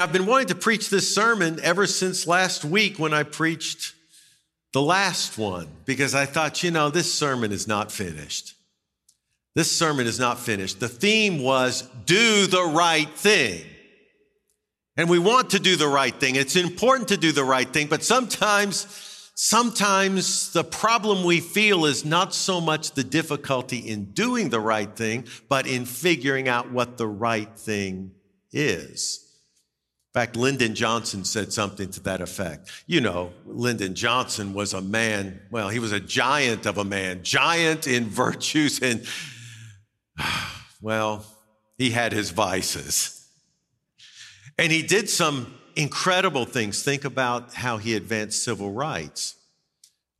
I've been wanting to preach this sermon ever since last week when I preached the last one because I thought, you know, this sermon is not finished. This sermon is not finished. The theme was do the right thing. And we want to do the right thing. It's important to do the right thing, but sometimes, sometimes the problem we feel is not so much the difficulty in doing the right thing, but in figuring out what the right thing is. In fact, Lyndon Johnson said something to that effect. You know, Lyndon Johnson was a man, well, he was a giant of a man, giant in virtues, and, well, he had his vices. And he did some incredible things. Think about how he advanced civil rights.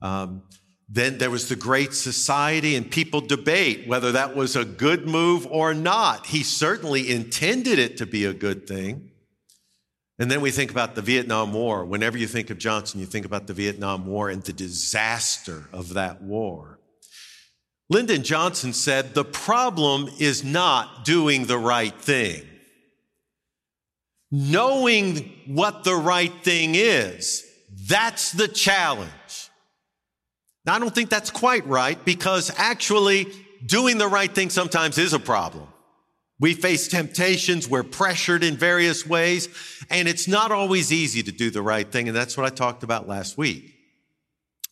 Um, then there was the Great Society, and people debate whether that was a good move or not. He certainly intended it to be a good thing. And then we think about the Vietnam War. Whenever you think of Johnson, you think about the Vietnam War and the disaster of that war. Lyndon Johnson said, the problem is not doing the right thing. Knowing what the right thing is, that's the challenge. Now, I don't think that's quite right because actually doing the right thing sometimes is a problem. We face temptations. We're pressured in various ways. And it's not always easy to do the right thing. And that's what I talked about last week.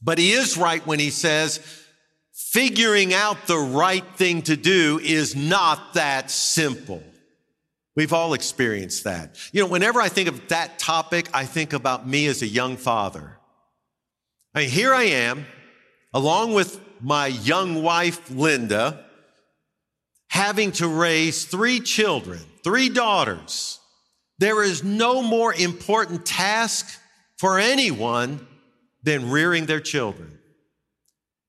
But he is right when he says figuring out the right thing to do is not that simple. We've all experienced that. You know, whenever I think of that topic, I think about me as a young father. I mean, here I am, along with my young wife, Linda, having to raise three children, three daughters. There is no more important task for anyone than rearing their children.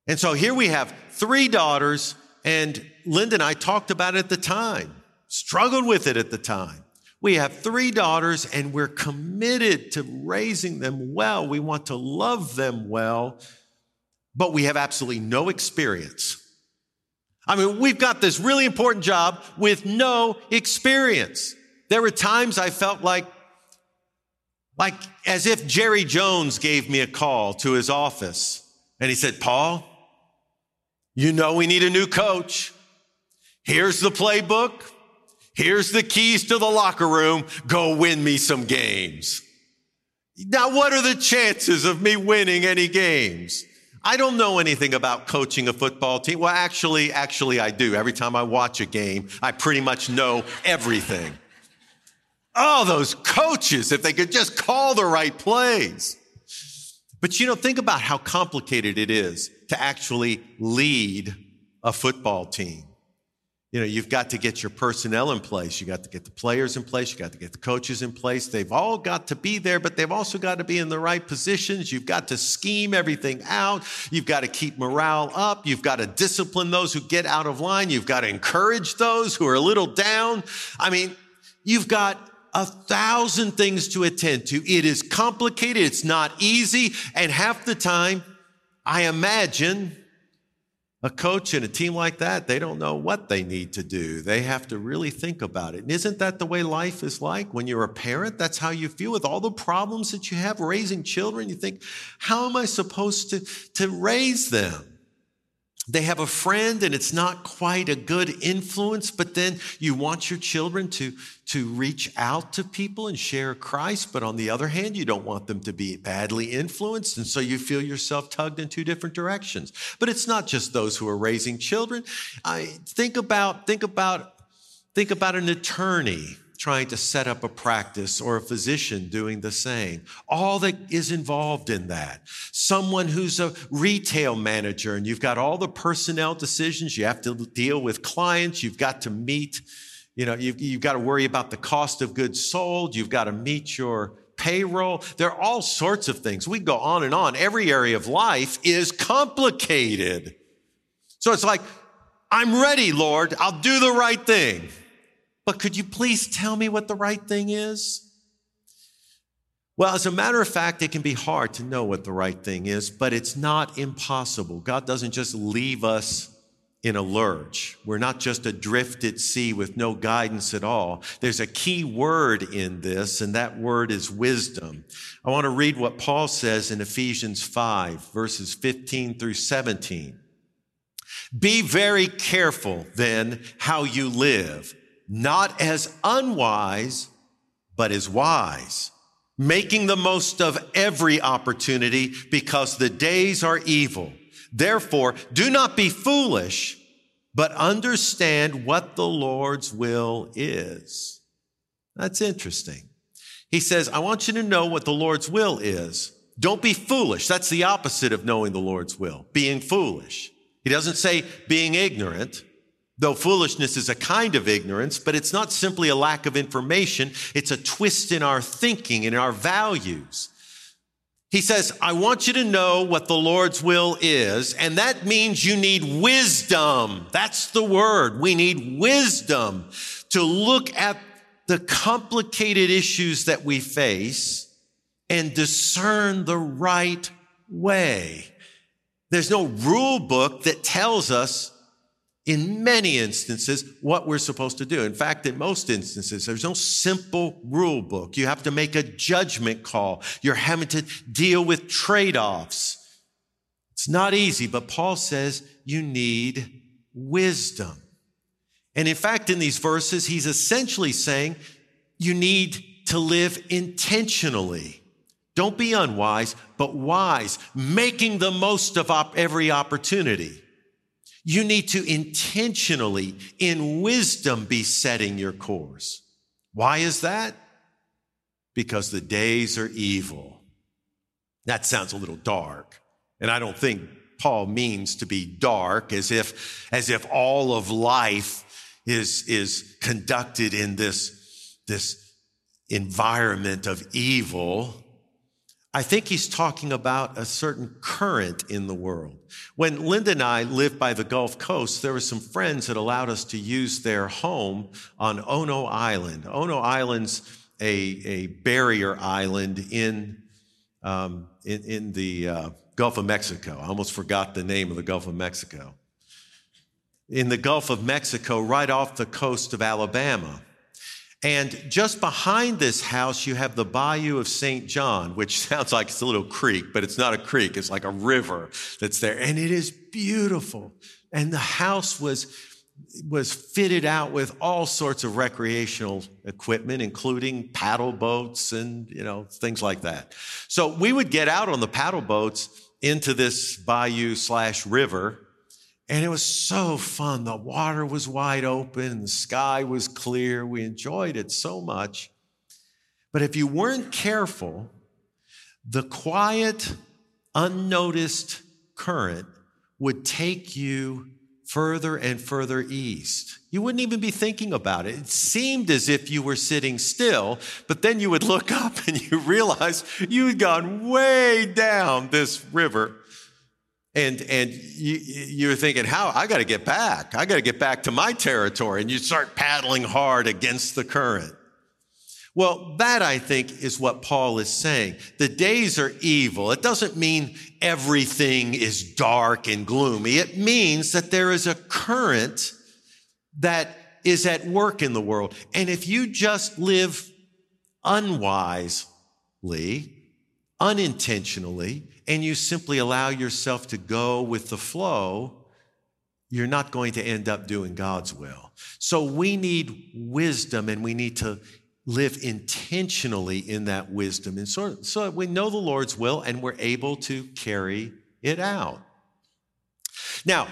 And so here we have three daughters, and Linda and I talked about it at the time, struggled with it at the time. We have three daughters, and we're committed to raising them well. We want to love them well, but we have absolutely no experience I mean, we've got this really important job with no experience. There were times I felt like, like as if Jerry Jones gave me a call to his office and he said, Paul, you know we need a new coach. Here's the playbook. Here's the keys to the locker room. Go win me some games. Now, what are the chances of me winning any games? I don't know anything about coaching a football team. Well, actually, actually, I do. Every time I watch a game, I pretty much know everything. Oh, those coaches, if they could just call the right plays. But you know, think about how complicated it is to actually lead a football team. You know, you've got to get your personnel in place. You got to get the players in place. You got to get the coaches in place. They've all got to be there, but they've also got to be in the right positions. You've got to scheme everything out. You've got to keep morale up. You've got to discipline those who get out of line. You've got to encourage those who are a little down. I mean, you've got a thousand things to attend to. It is complicated. It's not easy. And half the time, I imagine a coach and a team like that, they don't know what they need to do. They have to really think about it. And isn't that the way life is like? When you're a parent, that's how you feel with all the problems that you have raising children. You think, how am I supposed to, to raise them? They have a friend and it's not quite a good influence, but then you want your children to, to reach out to people and share Christ. But on the other hand, you don't want them to be badly influenced. And so you feel yourself tugged in two different directions. But it's not just those who are raising children. I think about, think about, think about an attorney trying to set up a practice or a physician doing the same. All that is involved in that. Someone who's a retail manager and you've got all the personnel decisions. You have to deal with clients. You've got to meet, you know, you've, you've got to worry about the cost of goods sold. You've got to meet your payroll. There are all sorts of things. We go on and on. Every area of life is complicated. So it's like, I'm ready, Lord. I'll do the right thing. But could you please tell me what the right thing is? Well, as a matter of fact, it can be hard to know what the right thing is, but it's not impossible. God doesn't just leave us in a lurch. We're not just adrift at sea with no guidance at all. There's a key word in this, and that word is wisdom. I want to read what Paul says in Ephesians 5, verses 15 through 17. Be very careful then how you live, not as unwise, but as wise, making the most of every opportunity because the days are evil. Therefore, do not be foolish, but understand what the Lord's will is. That's interesting. He says, I want you to know what the Lord's will is. Don't be foolish. That's the opposite of knowing the Lord's will, being foolish. He doesn't say being ignorant, though foolishness is a kind of ignorance, but it's not simply a lack of information. It's a twist in our thinking and our values. He says, I want you to know what the Lord's will is, and that means you need wisdom. That's the word. We need wisdom to look at the complicated issues that we face and discern the right way. There's no rule book that tells us in many instances what we're supposed to do. In fact, in most instances, there's no simple rule book. You have to make a judgment call. You're having to deal with trade-offs. It's not easy, but Paul says you need wisdom. And in fact, in these verses, he's essentially saying you need to live intentionally. Don't be unwise, but wise, making the most of op- every opportunity. You need to intentionally, in wisdom, be setting your course. Why is that? Because the days are evil. That sounds a little dark. And I don't think Paul means to be dark as if, as if all of life is, is conducted in this, this environment of evil. I think he's talking about a certain current in the world. When Linda and I lived by the Gulf Coast, there were some friends that allowed us to use their home on Ono Island. Ono Island's a, a barrier island in, um, in, in, the uh, Gulf of Mexico. I almost forgot the name of the Gulf of Mexico. In the Gulf of Mexico, right off the coast of Alabama. And just behind this house, you have the Bayou of St. John, which sounds like it's a little creek, but it's not a creek. It's like a river that's there. And it is beautiful. And the house was, was fitted out with all sorts of recreational equipment, including paddle boats and, you know, things like that. So we would get out on the paddle boats into this bayou slash river and it was so fun. The water was wide open, the sky was clear. We enjoyed it so much. But if you weren't careful, the quiet, unnoticed current would take you further and further east. You wouldn't even be thinking about it. It seemed as if you were sitting still, but then you would look up and you realize you had gone way down this river and and you, you're thinking how i got to get back. I got to get back to my territory. And you start paddling hard against the current. Well that i think is what paul is saying. The days are evil. It doesn't mean everything is dark and gloomy. It means that there is a current that is at work in the world. And if you just live unwisely unintentionally and you simply allow yourself to go with the flow, you're not going to end up doing God's will. So we need wisdom and we need to live intentionally in that wisdom. And so, so we know the Lord's will and we're able to carry it out. Now,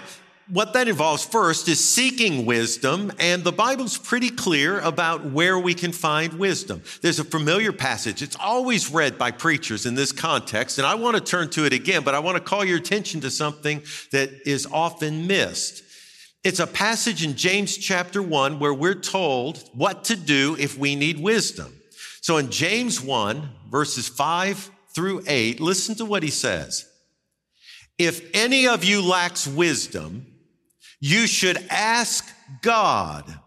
what that involves first is seeking wisdom, and the Bible's pretty clear about where we can find wisdom. There's a familiar passage. It's always read by preachers in this context, and I want to turn to it again, but I want to call your attention to something that is often missed. It's a passage in James chapter 1 where we're told what to do if we need wisdom. So in James 1, verses 5 through 8, listen to what he says. If any of you lacks wisdom, you should ask God.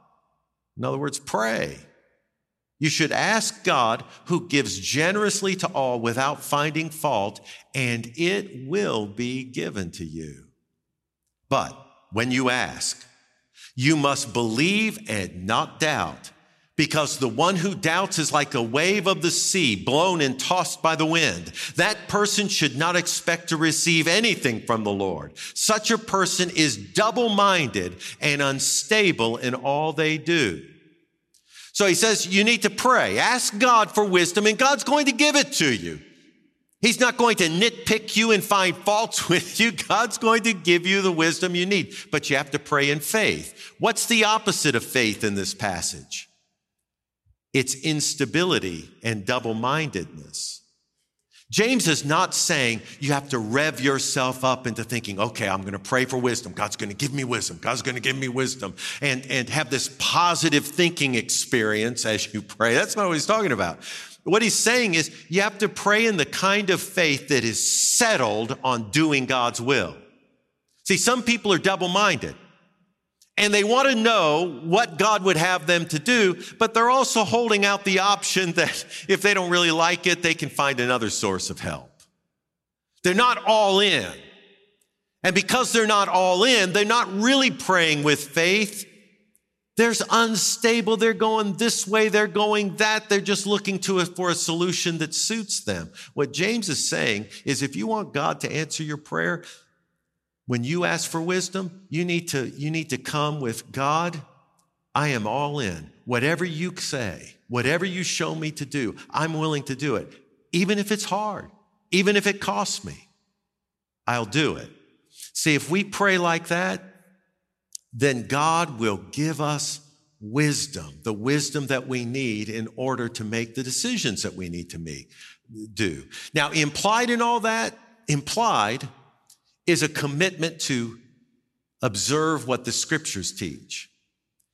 In other words, pray. You should ask God who gives generously to all without finding fault, and it will be given to you. But when you ask. You must believe and not doubt because the one who doubts is like a wave of the sea blown and tossed by the wind. That person should not expect to receive anything from the Lord. Such a person is double minded and unstable in all they do. So he says you need to pray. Ask God for wisdom and God's going to give it to you. He's not going to nitpick you and find faults with you. God's going to give you the wisdom you need, but you have to pray in faith. What's the opposite of faith in this passage? It's instability and double mindedness. James is not saying you have to rev yourself up into thinking, okay, I'm going to pray for wisdom. God's going to give me wisdom. God's going to give me wisdom and, and have this positive thinking experience as you pray. That's not what he's talking about. What he's saying is you have to pray in the kind of faith that is settled on doing God's will. See, some people are double minded and they want to know what God would have them to do, but they're also holding out the option that if they don't really like it, they can find another source of help. They're not all in. And because they're not all in, they're not really praying with faith. There's unstable. They're going this way. They're going that. They're just looking to it for a solution that suits them. What James is saying is if you want God to answer your prayer, when you ask for wisdom, you need to, you need to come with God. I am all in. Whatever you say, whatever you show me to do, I'm willing to do it. Even if it's hard, even if it costs me, I'll do it. See, if we pray like that, then God will give us wisdom, the wisdom that we need in order to make the decisions that we need to make, do. Now, implied in all that, implied is a commitment to observe what the scriptures teach.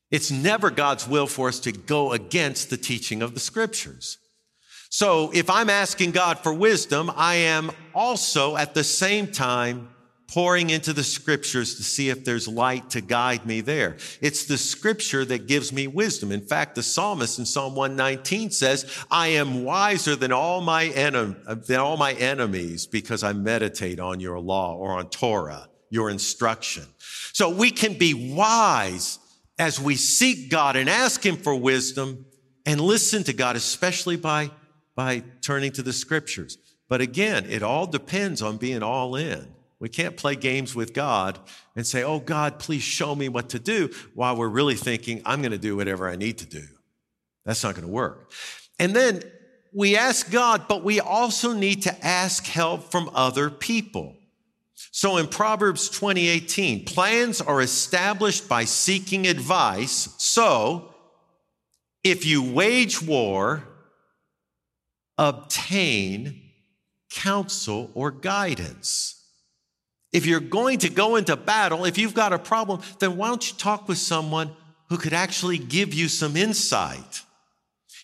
It's never God's will for us to go against the teaching of the scriptures. So if I'm asking God for wisdom, I am also at the same time pouring into the scriptures to see if there's light to guide me there. It's the scripture that gives me wisdom. In fact, the psalmist in Psalm 119 says, I am wiser than all my, enem- than all my enemies because I meditate on your law or on Torah, your instruction. So we can be wise as we seek God and ask him for wisdom and listen to God, especially by, by turning to the scriptures. But again, it all depends on being all in. We can't play games with God and say, Oh, God, please show me what to do while we're really thinking, I'm going to do whatever I need to do. That's not going to work. And then we ask God, but we also need to ask help from other people. So in Proverbs 2018, plans are established by seeking advice. So if you wage war, obtain counsel or guidance. If you're going to go into battle, if you've got a problem, then why don't you talk with someone who could actually give you some insight?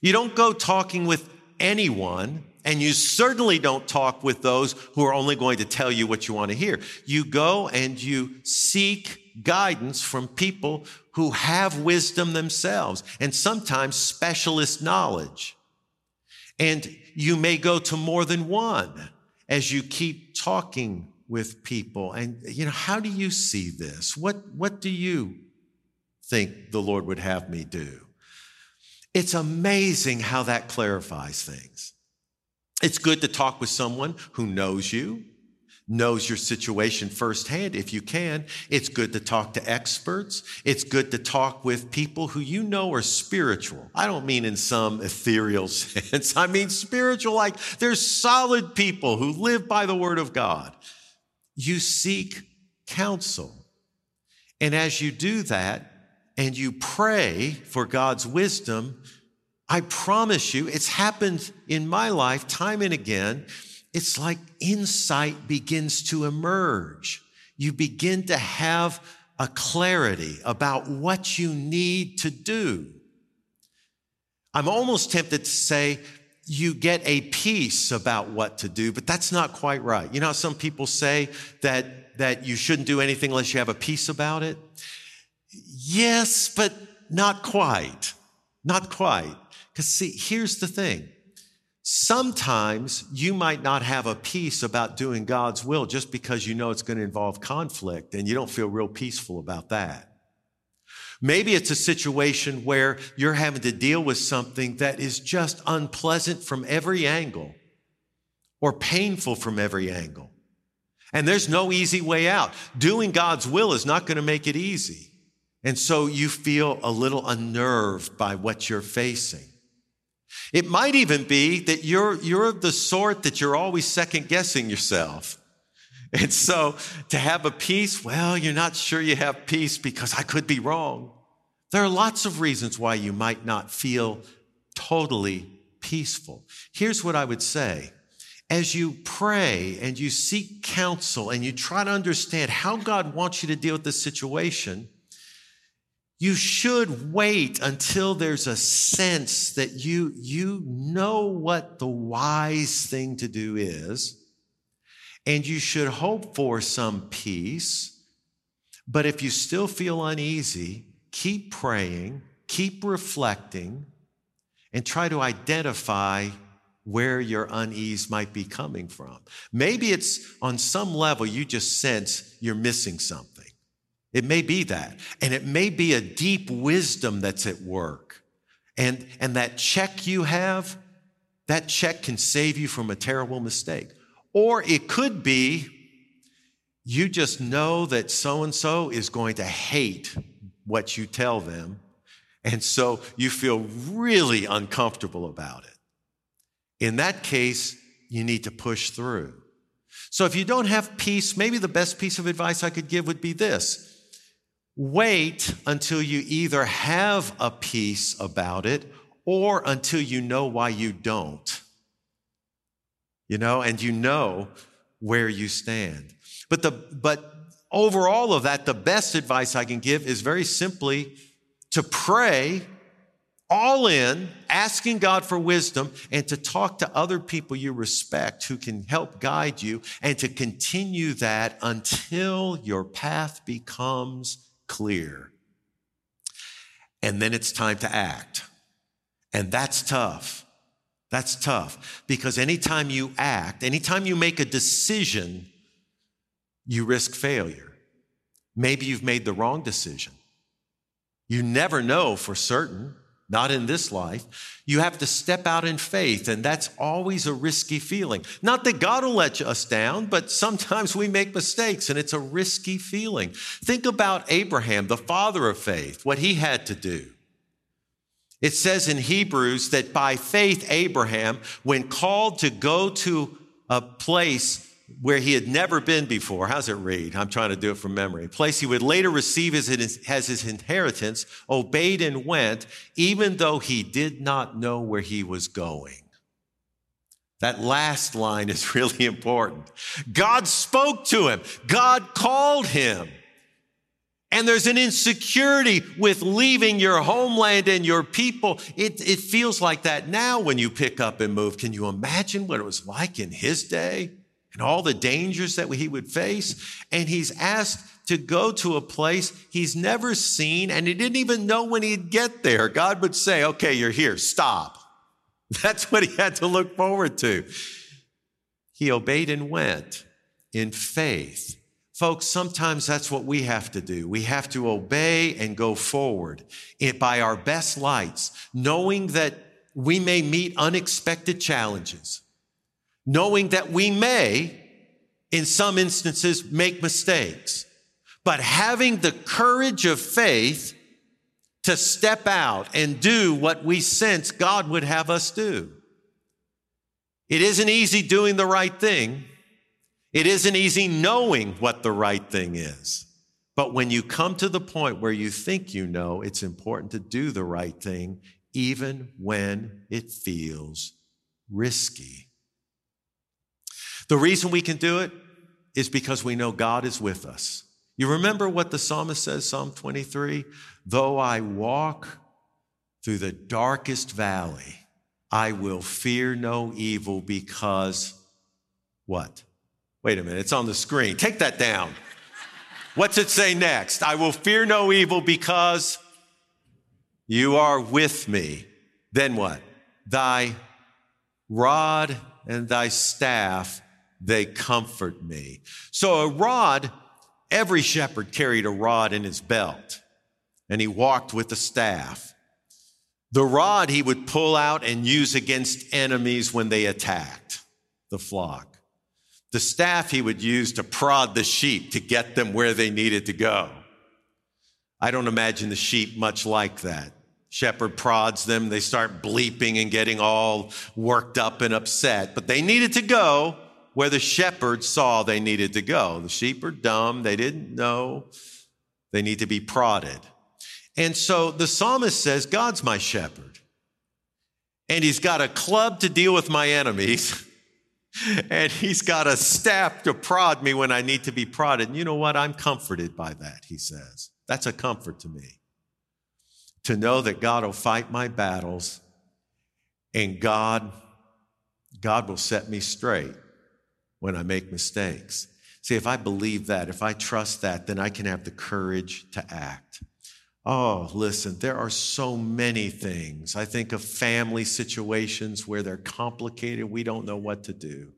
You don't go talking with anyone, and you certainly don't talk with those who are only going to tell you what you want to hear. You go and you seek guidance from people who have wisdom themselves and sometimes specialist knowledge. And you may go to more than one as you keep talking with people. And, you know, how do you see this? What, what do you think the Lord would have me do? It's amazing how that clarifies things. It's good to talk with someone who knows you, knows your situation firsthand if you can. It's good to talk to experts. It's good to talk with people who you know are spiritual. I don't mean in some ethereal sense. I mean spiritual, like there's solid people who live by the word of God you seek counsel. And as you do that and you pray for God's wisdom, I promise you, it's happened in my life time and again. It's like insight begins to emerge. You begin to have a clarity about what you need to do. I'm almost tempted to say you get a peace about what to do, but that's not quite right. You know some people say that, that you shouldn't do anything unless you have a peace about it? Yes, but not quite. Not quite. Because see, here's the thing. Sometimes you might not have a peace about doing God's will just because you know it's going to involve conflict and you don't feel real peaceful about that. Maybe it's a situation where you're having to deal with something that is just unpleasant from every angle or painful from every angle. And there's no easy way out. Doing God's will is not going to make it easy. And so you feel a little unnerved by what you're facing. It might even be that you're, you're the sort that you're always second guessing yourself. And so to have a peace, well, you're not sure you have peace because I could be wrong. There are lots of reasons why you might not feel totally peaceful. Here's what I would say. As you pray and you seek counsel and you try to understand how God wants you to deal with this situation, you should wait until there's a sense that you, you know what the wise thing to do is, and you should hope for some peace. But if you still feel uneasy, keep praying, keep reflecting, and try to identify where your unease might be coming from. Maybe it's on some level you just sense you're missing something. It may be that. And it may be a deep wisdom that's at work. And, and that check you have, that check can save you from a terrible mistake. Or it could be you just know that so and so is going to hate what you tell them. And so you feel really uncomfortable about it. In that case, you need to push through. So if you don't have peace, maybe the best piece of advice I could give would be this Wait until you either have a peace about it or until you know why you don't. You know, and you know where you stand. But the, but over all of that, the best advice I can give is very simply to pray all in, asking God for wisdom, and to talk to other people you respect who can help guide you, and to continue that until your path becomes clear. And then it's time to act. And that's tough. That's tough because anytime you act, anytime you make a decision, you risk failure. Maybe you've made the wrong decision. You never know for certain not in this life. You have to step out in faith, and that's always a risky feeling. Not that God will let us down, but sometimes we make mistakes, and it's a risky feeling. Think about Abraham, the father of faith, what he had to do. It says in Hebrews that by faith, Abraham, when called to go to a place where he had never been before. How's it read? I'm trying to do it from memory. A place he would later receive as his inheritance, obeyed and went, even though he did not know where he was going. That last line is really important. God spoke to him. God called him. And there's an insecurity with leaving your homeland and your people. It, it feels like that now when you pick up and move. Can you imagine what it was like in his day? and all the dangers that he would face. And he's asked to go to a place he's never seen and he didn't even know when he'd get there. God would say, okay, you're here, stop. That's what he had to look forward to. He obeyed and went in faith. Folks, sometimes that's what we have to do. We have to obey and go forward by our best lights, knowing that we may meet unexpected challenges knowing that we may, in some instances, make mistakes, but having the courage of faith to step out and do what we sense God would have us do. It isn't easy doing the right thing. It isn't easy knowing what the right thing is. But when you come to the point where you think you know, it's important to do the right thing, even when it feels risky. The reason we can do it is because we know God is with us. You remember what the psalmist says, Psalm 23? Though I walk through the darkest valley, I will fear no evil because what? Wait a minute, it's on the screen. Take that down. What's it say next? I will fear no evil because you are with me. Then what? Thy rod and thy staff, they comfort me. So a rod, every shepherd carried a rod in his belt and he walked with a staff. The rod he would pull out and use against enemies when they attacked the flock. The staff he would use to prod the sheep to get them where they needed to go. I don't imagine the sheep much like that. Shepherd prods them. They start bleeping and getting all worked up and upset, but they needed to go where the shepherd saw they needed to go. The sheep are dumb. They didn't know. They need to be prodded. And so the psalmist says, God's my shepherd. And he's got a club to deal with my enemies. and he's got a staff to prod me when I need to be prodded. And you know what? I'm comforted by that, he says. That's a comfort to me. To know that God will fight my battles and God, God will set me straight when I make mistakes. See, if I believe that, if I trust that, then I can have the courage to act. Oh, listen, there are so many things. I think of family situations where they're complicated. We don't know what to do.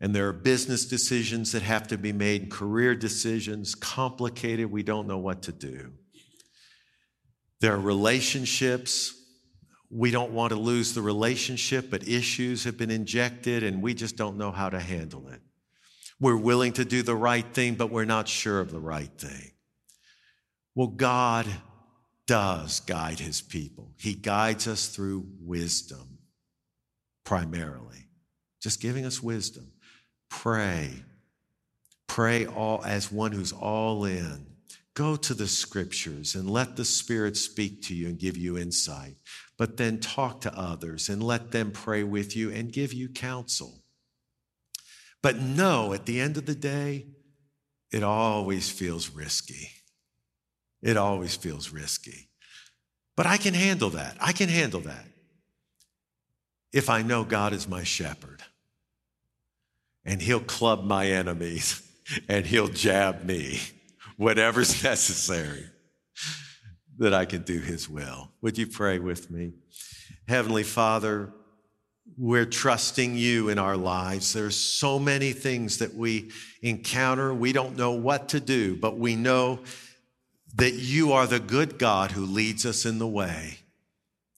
And there are business decisions that have to be made, career decisions, complicated. We don't know what to do. There are relationships. We don't want to lose the relationship, but issues have been injected and we just don't know how to handle it. We're willing to do the right thing, but we're not sure of the right thing. Well, God does guide his people. He guides us through wisdom, primarily, just giving us wisdom. Pray. Pray all as one who's all in. Go to the scriptures and let the Spirit speak to you and give you insight. But then talk to others and let them pray with you and give you counsel. But know at the end of the day, it always feels risky. It always feels risky. But I can handle that. I can handle that if I know God is my shepherd and he'll club my enemies and he'll jab me, whatever's necessary, that I can do his will. Would you pray with me? Heavenly Father, we're trusting you in our lives. There's so many things that we encounter. We don't know what to do, but we know that you are the good God who leads us in the way.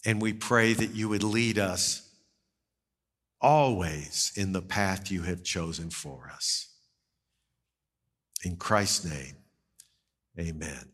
And we pray that you would lead us always in the path you have chosen for us. In Christ's name, amen.